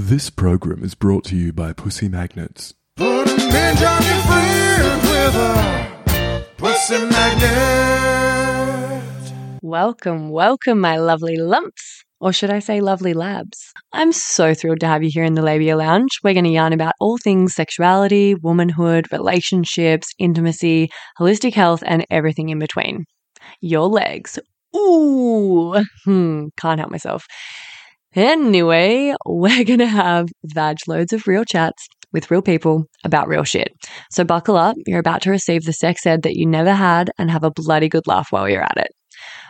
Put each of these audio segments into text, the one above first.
This program is brought to you by Pussy Magnets. Put a minge on your friends with a pussy magnet. Welcome, welcome, my lovely lumps. Or should I say lovely labs? I'm so thrilled to have you here in the Labia Lounge. We're going to yarn about all things sexuality, womanhood, relationships, intimacy, holistic health, and everything in between. Your legs. Ooh, hmm, can't help myself. Anyway, we're going to have vag loads of real chats with real people about real shit. So buckle up. You're about to receive the sex ed that you never had and have a bloody good laugh while you're at it.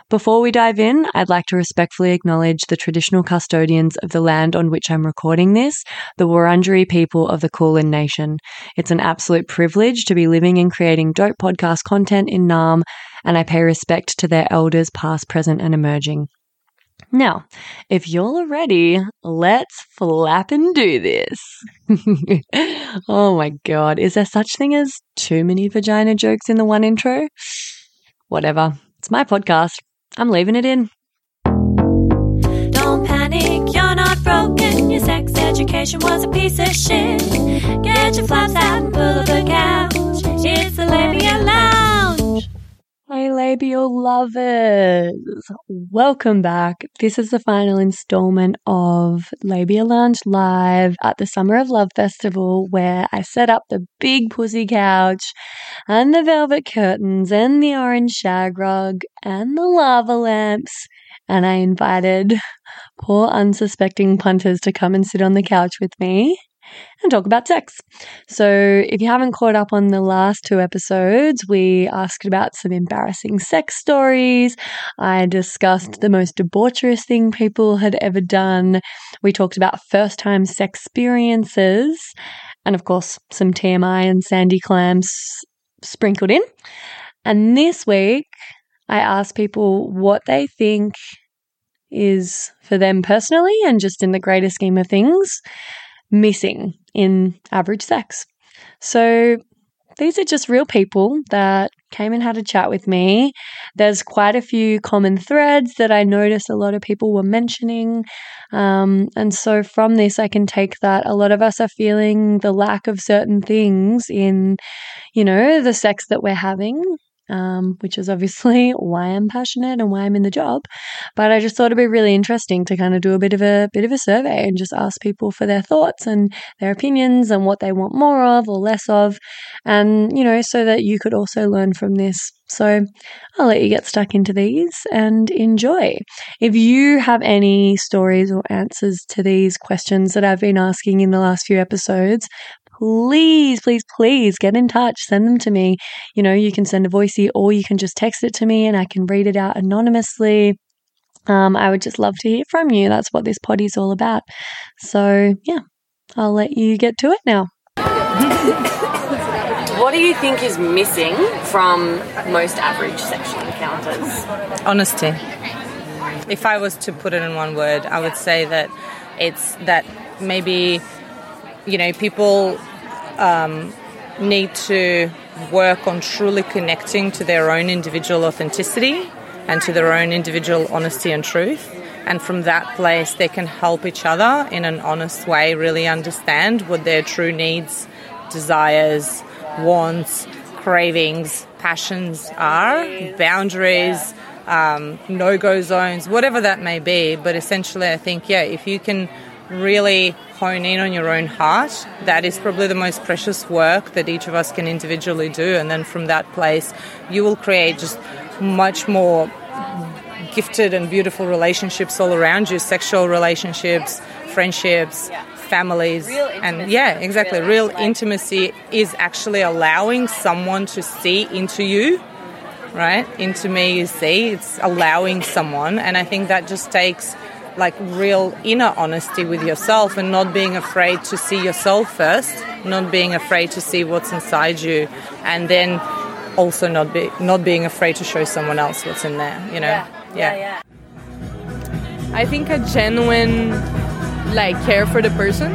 Before we dive in, I'd like to respectfully acknowledge the traditional custodians of the land on which I'm recording this, the Wurundjeri people of the Kulin Nation. It's an absolute privilege to be living and creating dope podcast content in Naarm, and I pay respect to their elders past, present, and emerging. Now, if are ready, let's flap and do this. oh my god, is there such thing as too many vagina jokes in the one intro? Whatever. It's my podcast. I'm leaving it in. Don't panic, you're not broken. Your sex education was a piece of shit. Get your flaps out and pull up the couch. It's the Labia Lounge. Hey, labial lovers. Welcome back. This is the final installment of Labia Lounge Live at the Summer of Love Festival, where I set up the big pussy couch and the velvet curtains and the orange shag rug and the lava lamps. And I invited poor unsuspecting punters to come and sit on the couch with me and talk about sex. So, if you haven't caught up on the last two episodes, we asked about some embarrassing sex stories. I discussed the most debaucherous thing people had ever done. We talked about first time sex experiences. And of course, some TMI and sandy clams sprinkled in. And this week, I asked people what they think is for them personally and just in the greater scheme of things missing in average sex. So these are just real people that came and had a chat with me. There's quite a few common threads that I noticed a lot of people were mentioning. Um, and so from this, I can take that a lot of us are feeling the lack of certain things in, you know, the sex that we're having um, which is obviously why I'm passionate and why I'm in the job. But I just thought it'd be really interesting to kind of do a bit of a bit of a survey and just ask people for their thoughts and their opinions and what they want more of or less of, and you know, so that you could also learn from this. So I'll let you get stuck into these and enjoy. If you have any stories or answers to these questions that I've been asking in the last few episodes, please, please, please get in touch. Send them to me. You know, you can send a voicey or you can just text it to me and I can read it out anonymously. Um, I would just love to hear from you. That's what this pod is all about. So, yeah, I'll let you get to it now. what do you think is missing from most average sexual encounters? Honesty. If I was to put it in one word, I would say that it's that maybe, you know, people um, need to work on truly connecting to their own individual authenticity and to their own individual honesty and truth. And from that place, they can help each other in an honest way really understand what their true needs, desires, wants, cravings, passions are, boundaries, um, no go zones, whatever that may be. But essentially, I think, yeah, if you can really hone in on your own heart, that is probably the most precious work that each of us can individually do. And then from that place, you will create just much more gifted and beautiful relationships all around you sexual relationships, friendships. Families and yeah, exactly. really. Real intimacy is actually allowing someone to see into you right? Into me, you see, it's allowing someone, and I think that just takes like real inner honesty with yourself and not being afraid to see yourself first, not being afraid to see what's inside you, and then also not be not being afraid to show someone else what's in there. You know? yeah. yeah I think a genuine like care for the person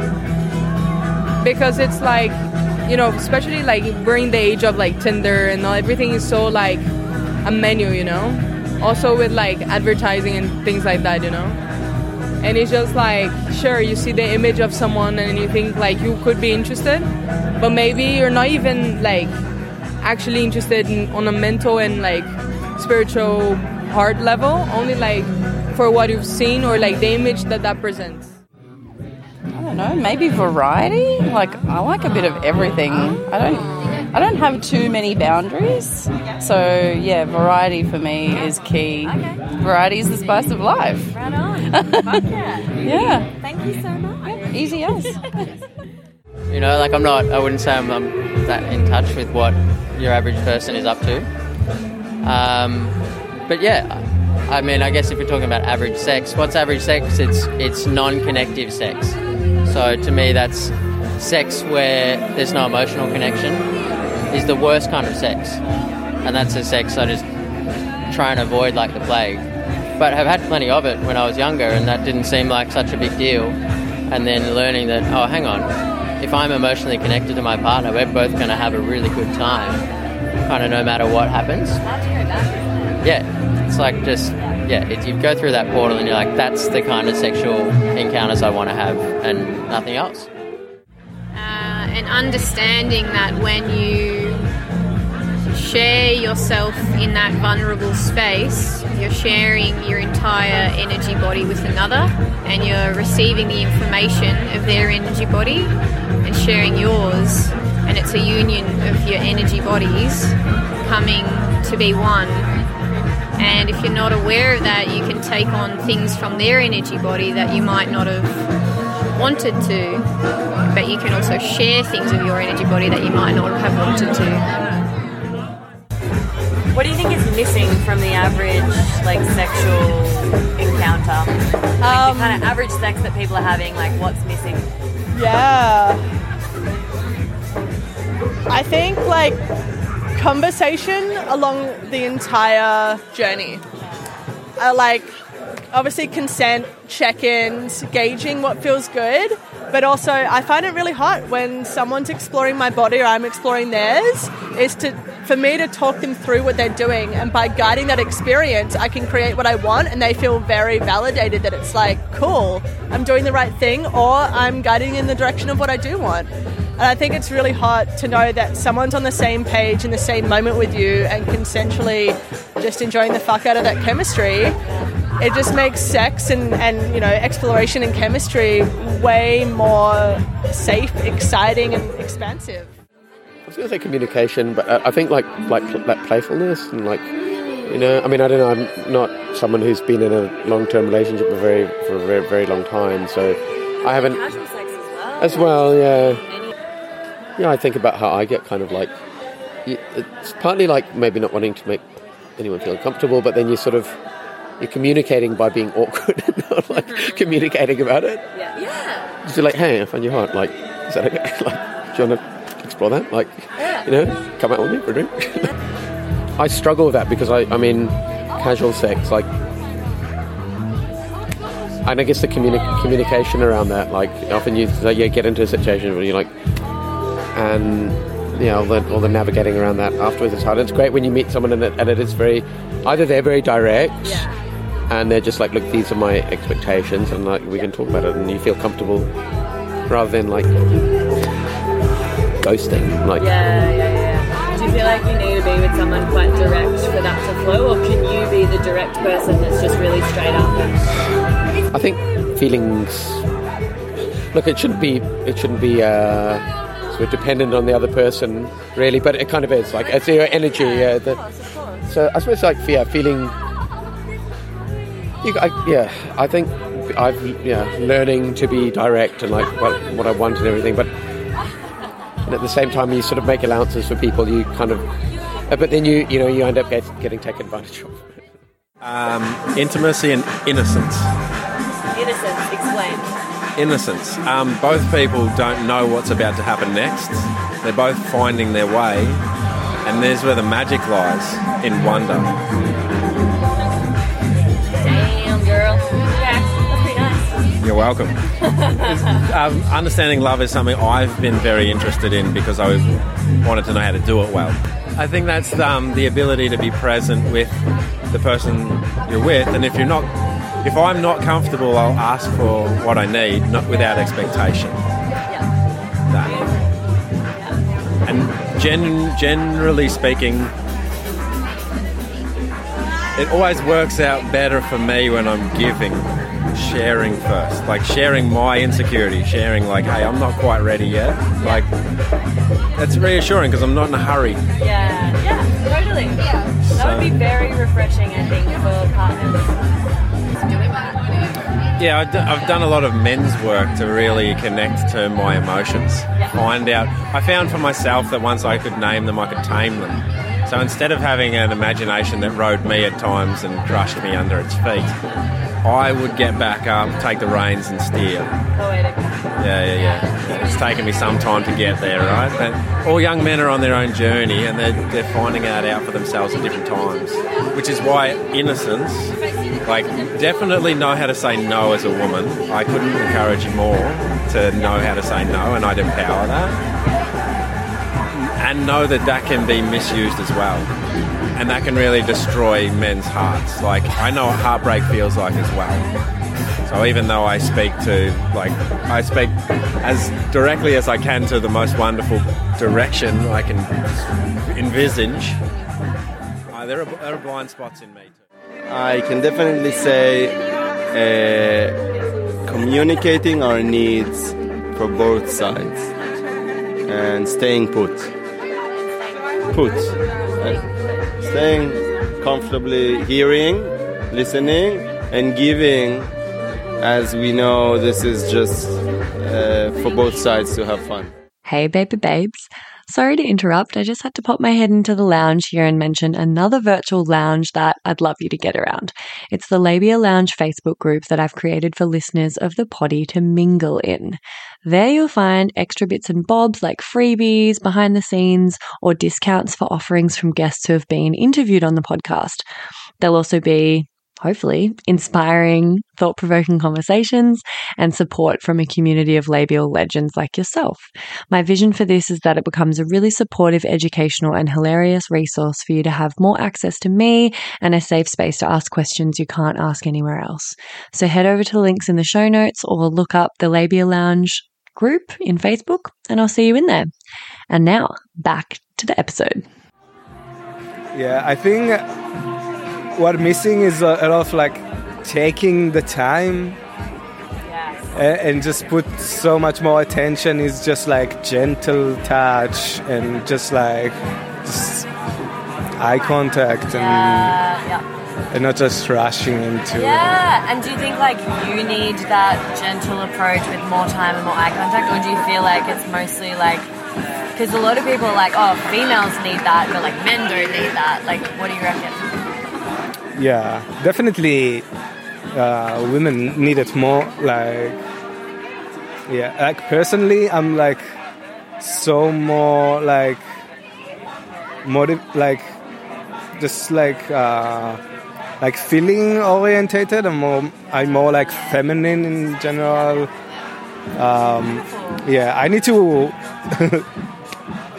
because it's like you know especially like we're in the age of like Tinder and all, everything is so like a menu you know also with like advertising and things like that you know and it's just like sure you see the image of someone and you think like you could be interested but maybe you're not even like actually interested in, on a mental and like spiritual heart level only like for what you've seen or like the image that that presents I don't know, maybe variety. Like I like a bit of everything. I don't I don't have too many boundaries. So yeah, variety for me is key. Variety is the spice of life. Right on. Yeah. Yeah. Thank you so much. Easy as. You know, like I'm not, I wouldn't say I'm, I'm that in touch with what your average person is up to. Um, but yeah, I mean, I guess if you're talking about average sex, what's average sex? It's it's non-connective sex. So to me, that's sex where there's no emotional connection is the worst kind of sex, and that's the sex I just try and avoid like the plague. But I've had plenty of it when I was younger, and that didn't seem like such a big deal. And then learning that, oh, hang on, if I'm emotionally connected to my partner, we're both going to have a really good time, kind of no matter what happens. Yeah, it's like just yeah, it, you go through that portal and you're like, that's the kind of sexual encounters I want to have, and nothing else. uh, and understanding that when you share yourself in that vulnerable space, you're sharing your entire energy body with another, and you're receiving the information of their energy body and sharing yours, and it's a union of your energy bodies coming to be one. And if you're not aware of that, you can take on things from their energy body that you might not have wanted to, but you can also share things of your energy body that you might not have wanted to. What do you think is missing from the average like sexual encounter? Like the kind of average sex that people are having, like what's missing? Yeah. I think like conversation along the entire journey. Uh, like obviously consent, check-ins, gauging what feels good, but also I find it really hot when someone's exploring my body or I'm exploring theirs is to for me to talk them through what they're doing and by guiding that experience I can create what I want and they feel very validated that it's like cool I'm doing the right thing or I'm guiding in the direction of what I do want. And I think it's really hot to know that someone's on the same page in the same moment with you and consensually just enjoying the fuck out of that chemistry. It just makes sex and, and you know exploration and chemistry way more safe exciting and expansive was going to say communication, but I I think like like that playfulness and like you know, I mean, I don't know. I'm not someone who's been in a long-term relationship for very for a very very long time, so I haven't. Casual sex as well. As well, yeah. Yeah, I think about how I get kind of like. It's partly like maybe not wanting to make anyone feel uncomfortable, but then you sort of you're communicating by being awkward and not like mm-hmm. communicating about it. Yeah. Yeah. Just be like, hey, I found you hot. Like, is that okay? like, do you want to explore that? Like, you know, come out with me for a drink. I struggle with that because I, I mean, casual sex, like, and I guess the communi- communication around that, like, often you like, yeah, get into a situation where you're like, and you know, all the, all the navigating around that afterwards is hard. It's great when you meet someone and it, and it is very, either they're very direct, and they're just like, look, these are my expectations, and like we can talk about it, and you feel comfortable, rather than like ghosting, like. Yeah, yeah, yeah. Do you feel like you need to be with someone quite direct for that to flow, or can you be the direct person that's just really straight up? I think feelings. Look, it shouldn't be. It shouldn't be uh, sort of dependent on the other person, really. But it kind of is. Like it's your energy. Yeah. the, so I suppose like yeah, feeling. You, I, yeah, I think I've yeah learning to be direct and like what what I want and everything, but and at the same time you sort of make allowances for people. You kind of, uh, but then you you know you end up get, getting taken advantage of. Um, intimacy and innocence. Innocence, explain. Innocence. Um, both people don't know what's about to happen next. They're both finding their way, and there's where the magic lies in wonder. You're welcome. um, understanding love is something I've been very interested in because I wanted to know how to do it well. I think that's um, the ability to be present with the person you're with, and if you're not if I'm not comfortable, I'll ask for what I need, not without expectation. That. And gen- generally speaking, it always works out better for me when I'm giving, sharing first. Like sharing my insecurity, sharing like, hey, I'm not quite ready yet. Like, that's reassuring because I'm not in a hurry. Yeah, yeah, totally. Yeah. That would be very refreshing, I think, for partners. Yeah, I've d- I've done a lot of men's work to really connect to my emotions. Find out. I found for myself that once I could name them, I could tame them. So instead of having an imagination that rode me at times and crushed me under its feet, I would get back up, take the reins, and steer. Poetic. Yeah, yeah, yeah. It's taken me some time to get there, right? But all young men are on their own journey and they're, they're finding that out for themselves at different times. Which is why innocence, like, definitely know how to say no as a woman. I couldn't encourage you more to know how to say no, and I'd empower that. And know that that can be misused as well. And that can really destroy men's hearts. Like, I know what heartbreak feels like as well. So even though I speak to, like, I speak as directly as I can to the most wonderful direction I can envisage, uh, there, are, there are blind spots in me too. I can definitely say uh, communicating our needs for both sides and staying put. Put. Uh, staying comfortably hearing, listening, and giving as we know this is just uh, for both sides to have fun. Hey, baby babes. Sorry to interrupt. I just had to pop my head into the lounge here and mention another virtual lounge that I'd love you to get around. It's the Labia Lounge Facebook group that I've created for listeners of the poddy to mingle in. There you'll find extra bits and bobs like freebies, behind the scenes, or discounts for offerings from guests who have been interviewed on the podcast. There'll also be hopefully, inspiring, thought provoking conversations and support from a community of labial legends like yourself. My vision for this is that it becomes a really supportive, educational, and hilarious resource for you to have more access to me and a safe space to ask questions you can't ask anywhere else. So head over to the links in the show notes or look up the Labia Lounge group in Facebook, and I'll see you in there. And now, back to the episode. Yeah, I think what missing is a, lot of like taking the time a- and just put so much more attention is just like gentle touch and just like just eye contact and Yeah, yeah. and not just rushing into Yeah, and do you think like you need that gentle approach with more time and more eye contact, or do you feel like it's mostly like because a lot of people are like, oh, females need that, but like men don't need that. Like, what do you reckon? Yeah definitely uh, women need it more like yeah like personally i'm like so more like motiv- like just like uh like feeling orientated. I'm more i'm more like feminine in general. Um yeah i need to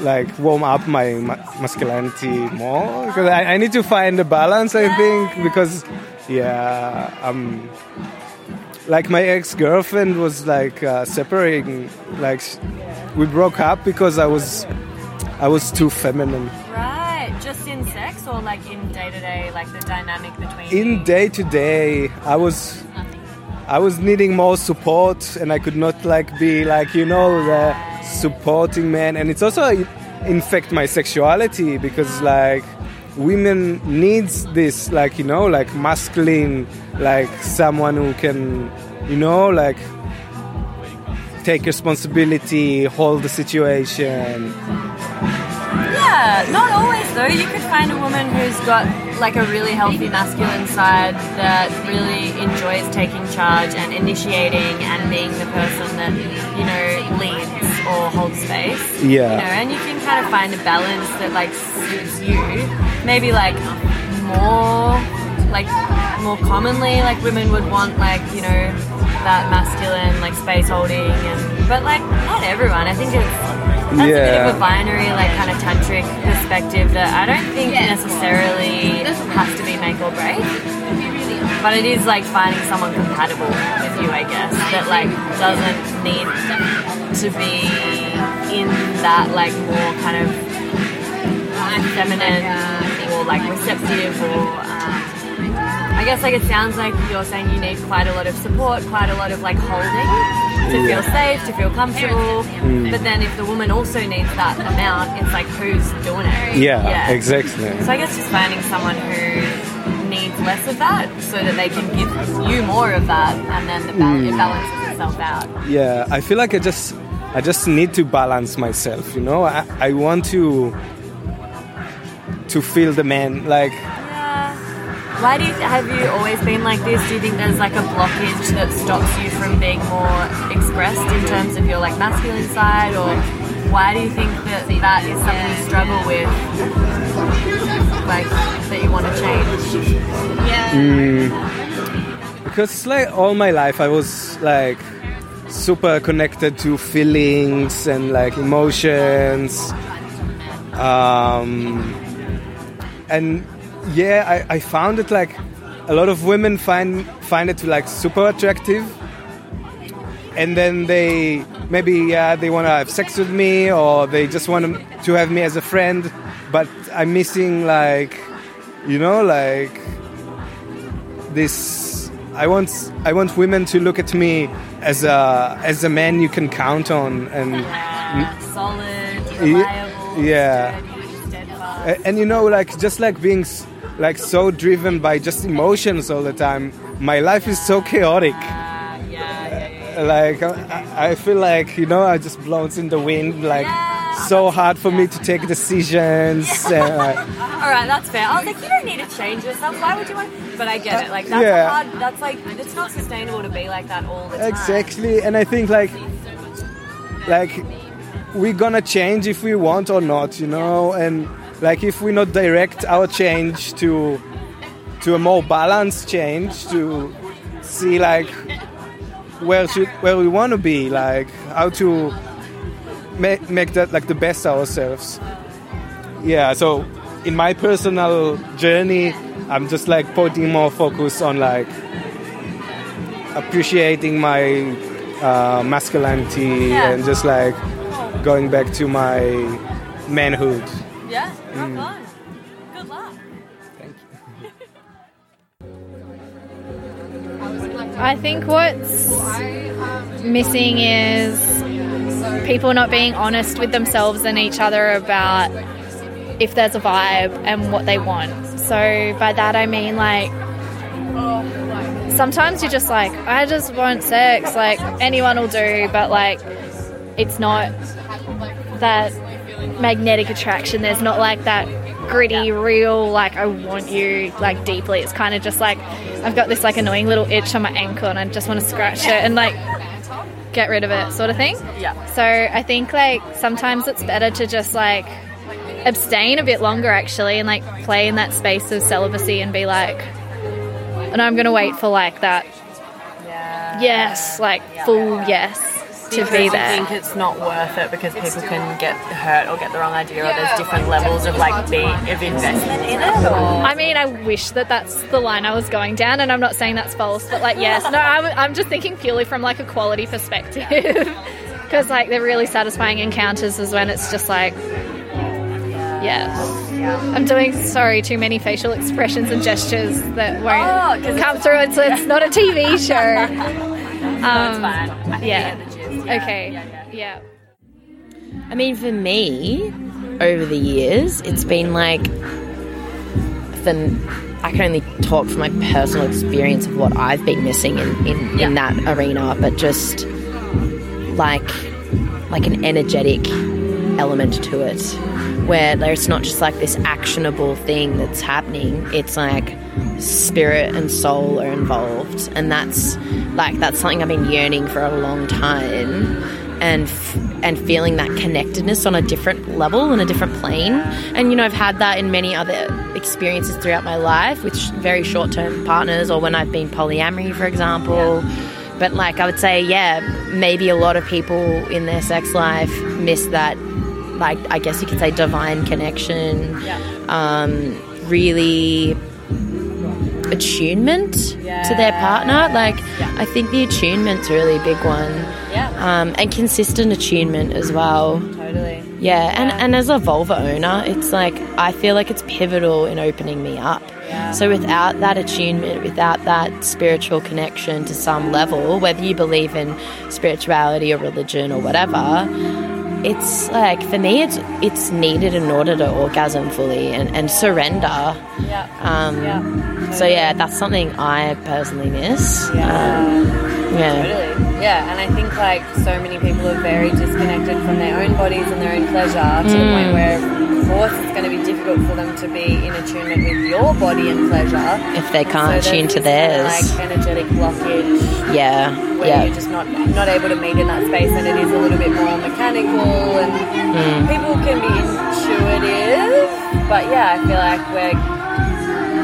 like warm up my ma- masculinity more? Because I, I need to find a balance i think because yeah um like my ex-girlfriend was like uh, separating like sh- we broke up because i was i was too feminine. Right, just in sex or like in day to day, like the dynamic between in day to day i was i was needing more support and i could not like be like you know the supporting man and it's also infect my sexuality because like women needs this like you know like masculine like someone who can you know like take responsibility hold the situation Yeah, not always though. You could find a woman who's got like a really healthy masculine side that really enjoys taking charge and initiating and being the person that, you know, leads or hold space. Yeah. You know, and you can kind of find a balance that like suits you. Maybe like more like more commonly like women would want like, you know, that masculine like space holding and but like not everyone. I think it's that's a bit of a binary, like kind of tantric perspective that I don't think necessarily has to be make or break. But it is like finding someone compatible with you, I guess, that like doesn't need to be in that like more kind of feminine or like receptive or um, I guess like it sounds like you're saying you need quite a lot of support, quite a lot of like holding to feel safe, to feel comfortable. Mm. But then if the woman also needs that amount, it's like who's doing it? Yeah, exactly. So I guess just finding someone who needs less of that so that they can give you more of that and then the bal- it Mm. balances itself out. Yeah, I feel like I just I just need to balance myself, you know? I, I want to to feel the man like Why do you, have you always been like this? Do you think there's like a blockage that stops you from being more expressed in terms of your like masculine side, or why do you think that that is something you struggle with, like that you want to change? Mm, because like all my life I was like super connected to feelings and like emotions. Um, and yeah, I, I found it like a lot of women find find it like super attractive. And then they maybe yeah they want to have sex with me or they just want to have me as a friend, but I'm missing like you know like this I want I want women to look at me as a as a man you can count on and Solid, reliable, yeah. A- and, you know like just like being like so driven by just emotions all the time my life is so chaotic. Like I, I feel like you know I just blows in the wind like so hard for me to take decisions and, like, All right, that's fair. I was like, you don't need to change yourself. Why would you want? But I get it. Like that's Yeah. hard. That's like it's not sustainable to be like that all the time. Exactly, and I think like like we're gonna change if we want or not, you know, and like if we not direct our change to to a more balanced change to see like where should where we want to be, like how to make make that like the best ourselves. Yeah, so in my personal journey, I'm just like putting more focus on like appreciating my uh, masculinity Yeah. and just like going back to my manhood. Yeah. rock Mm. on. Good luck. I think what's missing is people not being honest with themselves and each other about if there's a vibe and what they want. So by that I mean like sometimes you're just like I just want sex, like anyone will do, but like it's not that magnetic attraction. There's not like that gritty, real, like I want you like deeply. It's kind of just like I've got this like annoying little itch on my ankle and I just want to scratch it and like get rid of it, sort of thing. Yeah. So I think like sometimes it's better to just like abstain a bit longer actually and like play in that space of celibacy and be like, and I'm gonna wait for like that. Yes, like full yes to be you there. think it's not worth it because people can get hurt or get the wrong idea, or there's different levels of like being of investment in it. Or I mean, I wish that that's the line I was going down, and I'm not saying that's false, but like, yes, no, I'm, I'm just thinking purely from like a quality perspective, because like the really satisfying encounters is when it's just like, yes, I'm doing sorry too many facial expressions and gestures that won't Oh, 'cause come it's- through. It's, it's not a TV show. Um, fine. I can yeah. get the gist. Okay. Yeah. I mean, for me, over the years, it's been like the. I can only talk from my personal experience of what I've been missing in, in, in that arena, but just like like an energetic element to it, where there's not just like this actionable thing that's happening. It's like spirit and soul are involved, and that's like that's something I've been yearning for a long time and f- and feeling that connectedness on a different level and a different plane. And you know, I've had that in many other experiences throughout my life with sh- very short term partners, or when I've been polyamory, for example. But like I would say, yeah, maybe a lot of people in their sex life miss that. Like I guess you could say divine connection. yeah. Um, really attunement to their partner. Like, I think the attunement's a really big one. Yeah. Um, and consistent attunement as well. Totally. Yeah, and, and as a vulva owner, it's like I feel like it's pivotal in opening me up. Yeah. So without that attunement, without that spiritual connection to some level, whether you believe in spirituality or religion or whatever, it's like for me, it's it's needed in order to orgasm fully and, and surrender. Yeah. Um, So yeah, that's something I personally miss. Yeah. Um, yeah. Totally. Yeah, and I think like so many people are very disconnected from their own bodies and their own pleasure to the Mm. point where, of course, it's going to be difficult for them to be in attunement with your body and pleasure If they can't so tune to theirs. like energetic blockage. Yeah, Where yeah. you're just not not able to meet in that space, and it is a little bit more mechanical, and Mm. people can be intuitive, but yeah, I feel like we're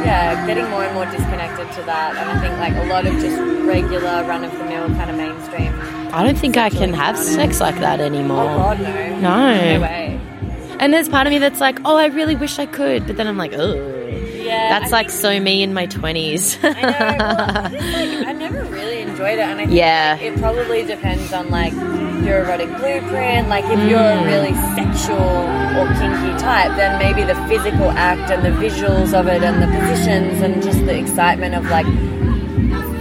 yeah getting more and more disconnected to that, and I think like a lot of just regular run of the mill kind of mainstream. I don't think I can have sex like that anymore. Oh God, no, No. no way. And there's part of me that's like, oh, I really wish I could, but then I'm like, oh, Yeah, that's I like so me in my twenties. I know. Well, just, like, I never really enjoyed it, and I think Yeah. like, it probably depends on like your erotic blueprint. Like if you're a Mm. really sexual or kinky type, then maybe the physical act and the visuals of it and the positions and just the excitement of like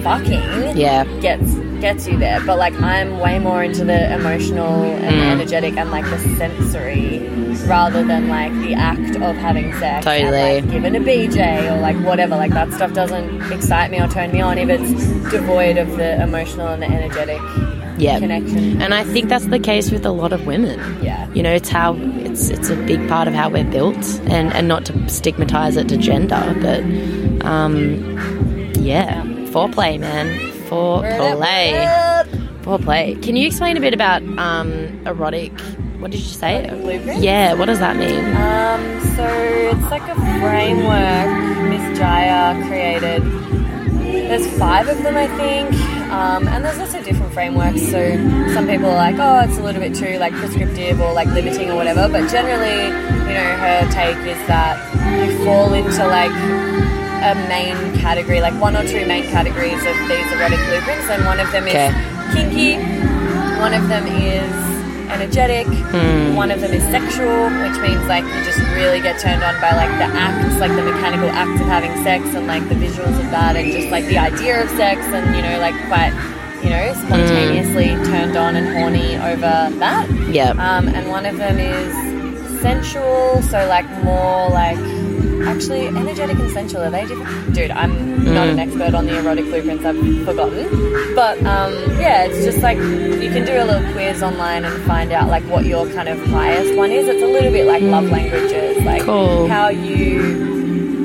fucking Yeah. gets gets you there. But like I'm way more into the emotional and Mm. energetic and like the sensory rather than like the act of having sex. and, like, given a BJ or like whatever. Like that stuff doesn't excite me or turn me on if it's devoid of the emotional and the energetic yeah. connection. And I think that's the case with a lot of women. Yeah. You know, it's how it's it's a big part of how we're built, and and not to stigmatize it to gender, but um, yeah, foreplay, man, foreplay, foreplay. Can you explain a bit about um erotic? What did you say? blueprint? Yeah. What does that mean? Um, so it's like a framework Miss Jaiya created. There's five of them, I think, um, and there's also different frameworks. So some people are like, oh, it's a little bit too like prescriptive or like limiting or whatever. But generally, you know, her take is that you fall into like a main category, like one or two main categories of these erotic blueprints, and one of them is Okay. kinky, one of them is energetic, Hmm. one of them is sexual, which means like you just really get turned on by like the acts, like the mechanical acts of having sex and like the visuals of that and just like the idea of sex and you know like quite you know spontaneously turned on and horny over that. Yeah. Um, and one of them is sensual, so like more like actually energetic and sensual. Are they different? Dude, I'm not Mm. an expert on the erotic blueprints. I've forgotten. But um, yeah, it's just like you can do a little quiz online and find out like what your kind of highest one is. It's a little bit like love languages, like Cool. how you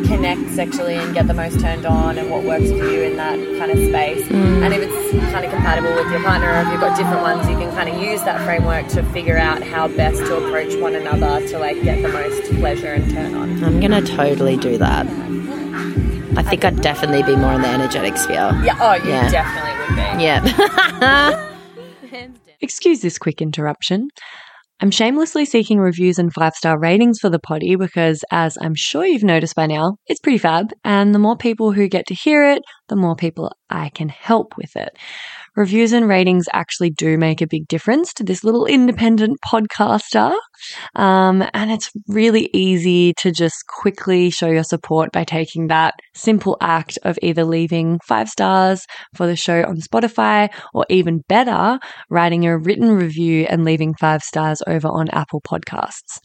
connect sexually and get the most turned on and what works for you in that kind of space. Mm. And if it's kind of compatible with your partner or if you've got different ones, you can kind of use that framework to figure out how best to approach one another to like get the most pleasure and turn on. I'm gonna totally do that. I think I'd definitely be more in the energetic sphere. Yeah, oh, you Yeah. definitely would be. Yeah. Excuse this quick interruption. I'm shamelessly seeking reviews and five star ratings for the poddy because, as I'm sure you've noticed by now, it's pretty fab. And the more people who get to hear it, the more people I can help with it. Reviews and ratings actually do make a big difference to this little independent podcaster. Um, and it's really easy to just quickly show your support by taking that simple act of either leaving five stars for the show on Spotify or even better, writing a written review and leaving five stars over on Apple Podcasts.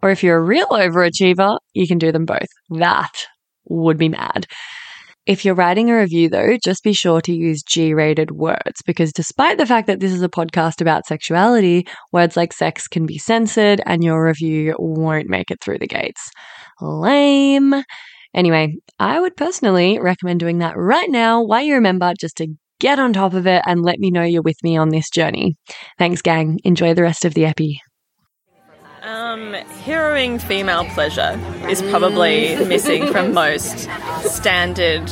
Or if you're a real overachiever, you can do them both. That would be mad. If you're writing a review, though, just be sure to use G rated words because despite the fact that this is a podcast about sexuality, words like sex can be censored and your review won't make it through the gates. Lame. Anyway, I would personally recommend doing that right now while you remember just to get on top of it and let me know you're with me on this journey. Thanks, gang. Enjoy the rest of the epi. Heroing female pleasure is probably missing from most standard.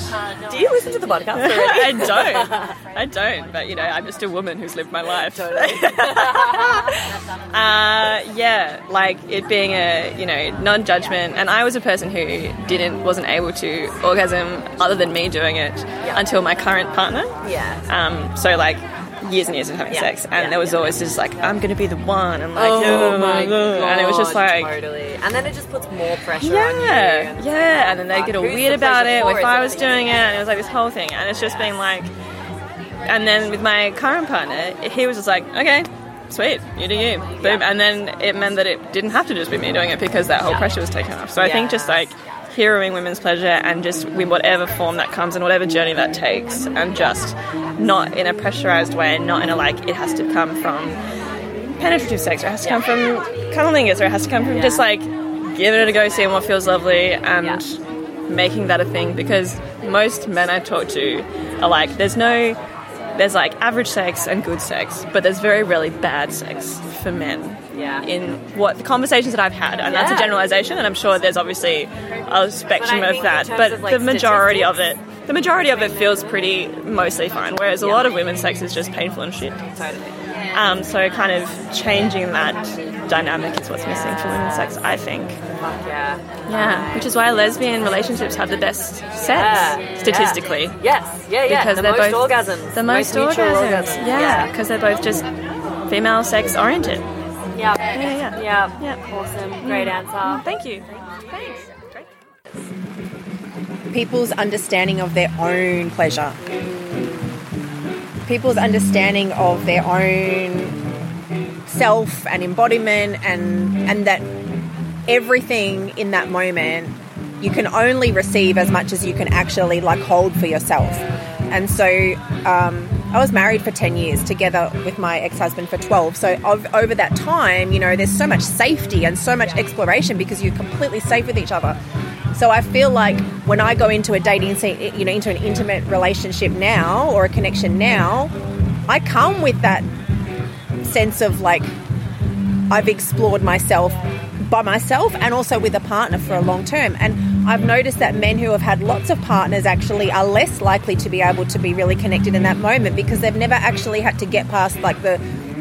Do you listen to the podcast already? I don't. I don't. But you know, I'm just a woman who's lived my life. uh, yeah, Yeah, like it being a you know non-judgment, and I was a person who didn't wasn't able to orgasm other than me doing it until my current partner. Yeah. Um. So like years and years of having sex, and there was always just like I'm gonna be the one, and like Oh my god! and it was just like totally, and then it just puts more pressure yeah, on you. and- yeah, oh, and then they get all weird about it. If I was doing it, and it was like this whole thing, and it's just been like, and then with my current partner, he was just like, okay, sweet, you do you, boom, and then it meant that it didn't have to just be me doing it because that whole pressure was taken off. So I think just like heroing women's pleasure and just in whatever form that comes and whatever journey that takes, and just not in a pressurized way, not in a like it has to come from penetrative sex, or it has to come from cunnilingus, or it has to come from just like giving it a go, seeing what feels lovely, and making that a thing. Because most men I talk to are like, there's no, there's like average sex and good sex, but there's very rarely bad sex for men. Yeah. In what the conversations that I've had, and that's a generalization, and I'm sure there's obviously a spectrum of that, but of, like, the majority of it. The majority of it feels pretty mostly fine, whereas a lot of women's sex is just painful and shit. Totally. Um, so kind of changing that dynamic is what's missing for women's sex, I think. Yeah. Yeah, which is why lesbian relationships have the best sex Yeah, statistically. yeah. Yes, yeah, yeah. Because the they're most both orgasms. the most, mutual orgasms. orgasms. Yeah, because they're both just female sex oriented. Yeah. Yeah, yeah. Yeah. Awesome. Great answer. Thank you. Thanks. people's understanding of their own pleasure, people's understanding of their own self and embodiment, and and that everything in that moment you can only receive as much as you can actually like hold for yourself. And so um, I was married for 10 years together with my ex husband for 12. So ov- over that time, you know, there's so much safety and so much exploration because you're completely safe with each other. So I feel like when I go into a dating, scene, you know, into an intimate relationship now or a connection now, I come with that sense of like I've explored myself by myself and also with a partner for a long term. And I've noticed that men who have had lots of partners actually are less likely to be able to be really connected in that moment because they've never actually had to get past like the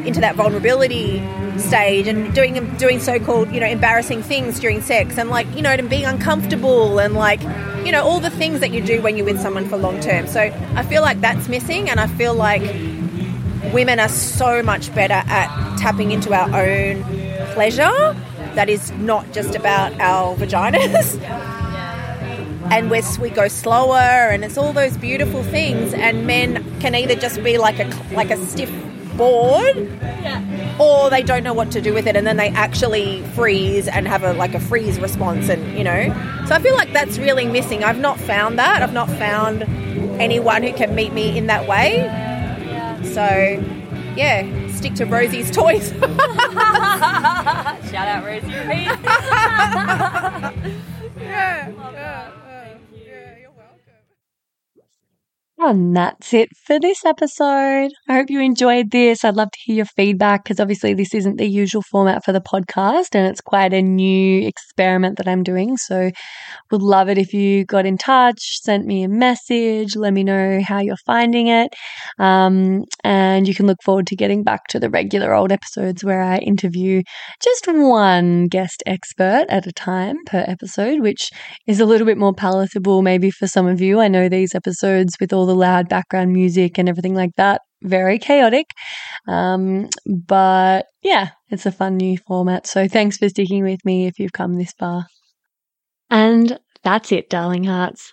into that vulnerability stage and doing doing so-called you know embarrassing things during sex and like you know and being uncomfortable and like you know all the things that you do when you're with someone for long term so i feel like that's missing and i feel like women are so much better at tapping into our own pleasure that is not just about our vaginas. And we're, we go slower, and it's all those beautiful things. And men can either just be like a like a stiff board, or they don't know what to do with it, and then they actually freeze and have a like a freeze response, and you know. So I feel like that's really missing. I've not found that. I've not found anyone who can meet me in that way. So, yeah, stick to Rosie's toys. Shout out Rosie Reed. yeah. And that's it for this episode. I hope you enjoyed this. I'd love to hear your feedback because obviously this isn't the usual format for the podcast and it's quite a new experiment that I'm doing. So would love it if you got in touch, sent me a message, let me know how you're finding it. Um, and you can look forward to getting back to the regular old episodes where I interview just one guest expert at a time per episode, which is a little bit more palatable maybe for some of you. I know these episodes with all the loud background music and everything like that, very chaotic. Um, but yeah, it's a fun new format. So thanks for sticking with me if you've come this far. And that's it, darling hearts.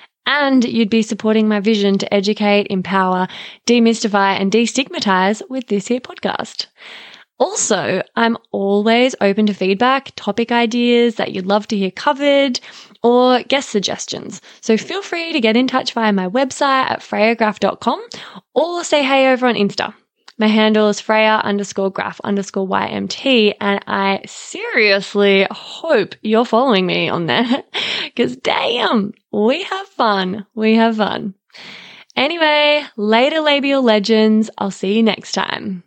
And you'd be supporting my vision to educate, empower, demystify, and destigmatize with this here podcast. Also, I'm always open to feedback, topic ideas that you'd love to hear covered, or guest suggestions. So feel free to get in touch via my website at freyagraf.com or say hey over on Insta. My handle is Freya underscore graf underscore YMT, and I seriously hope you're following me on there because damn, we have fun. We have fun. Anyway, later labial legends. I'll see you next time.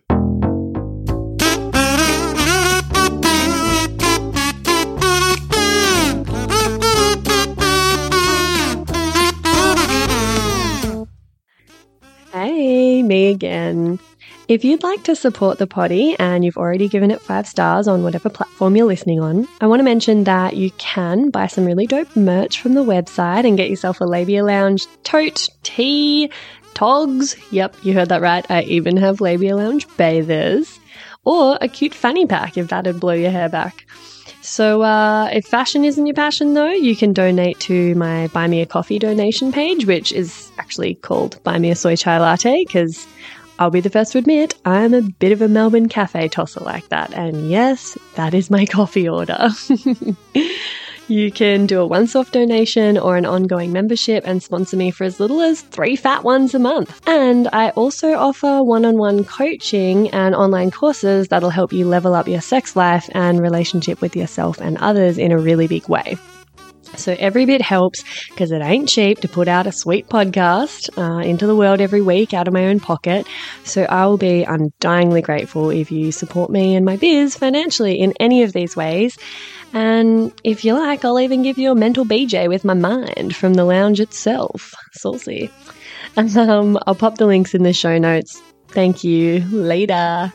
Hey, me again. If you'd like to support the poddy and you've already given it five stars on whatever platform you're listening on, I want to mention that you can buy some really dope merch from the website and get yourself a Labia Lounge tote, tee, togs. Yep, you heard that right. I even have Labia Lounge bathers. Or a cute fanny pack if that'd blow your hair back. So, uh, if fashion isn't your passion, though, you can donate to my Buy Me a Coffee donation page, which is actually called Buy Me a Soy Chai Latte, because I'll be the first to admit I'm a bit of a Melbourne cafe tosser like that. And yes, that is my coffee order. you can do a once off donation or an ongoing membership and sponsor me for as little as three fat ones a month. And I also offer one on one coaching and online courses that'll help you level up your sex life and relationship with yourself and others in a really big way. So every bit helps because it ain't cheap to put out a sweet podcast uh, into the world every week out of my own pocket. So I will be undyingly grateful if you support me and my biz financially in any of these ways. And if you like, I'll even give you a mental BJ with my mind from the lounge itself. Saucy. And um, I'll pop the links in the show notes. Thank you. Later.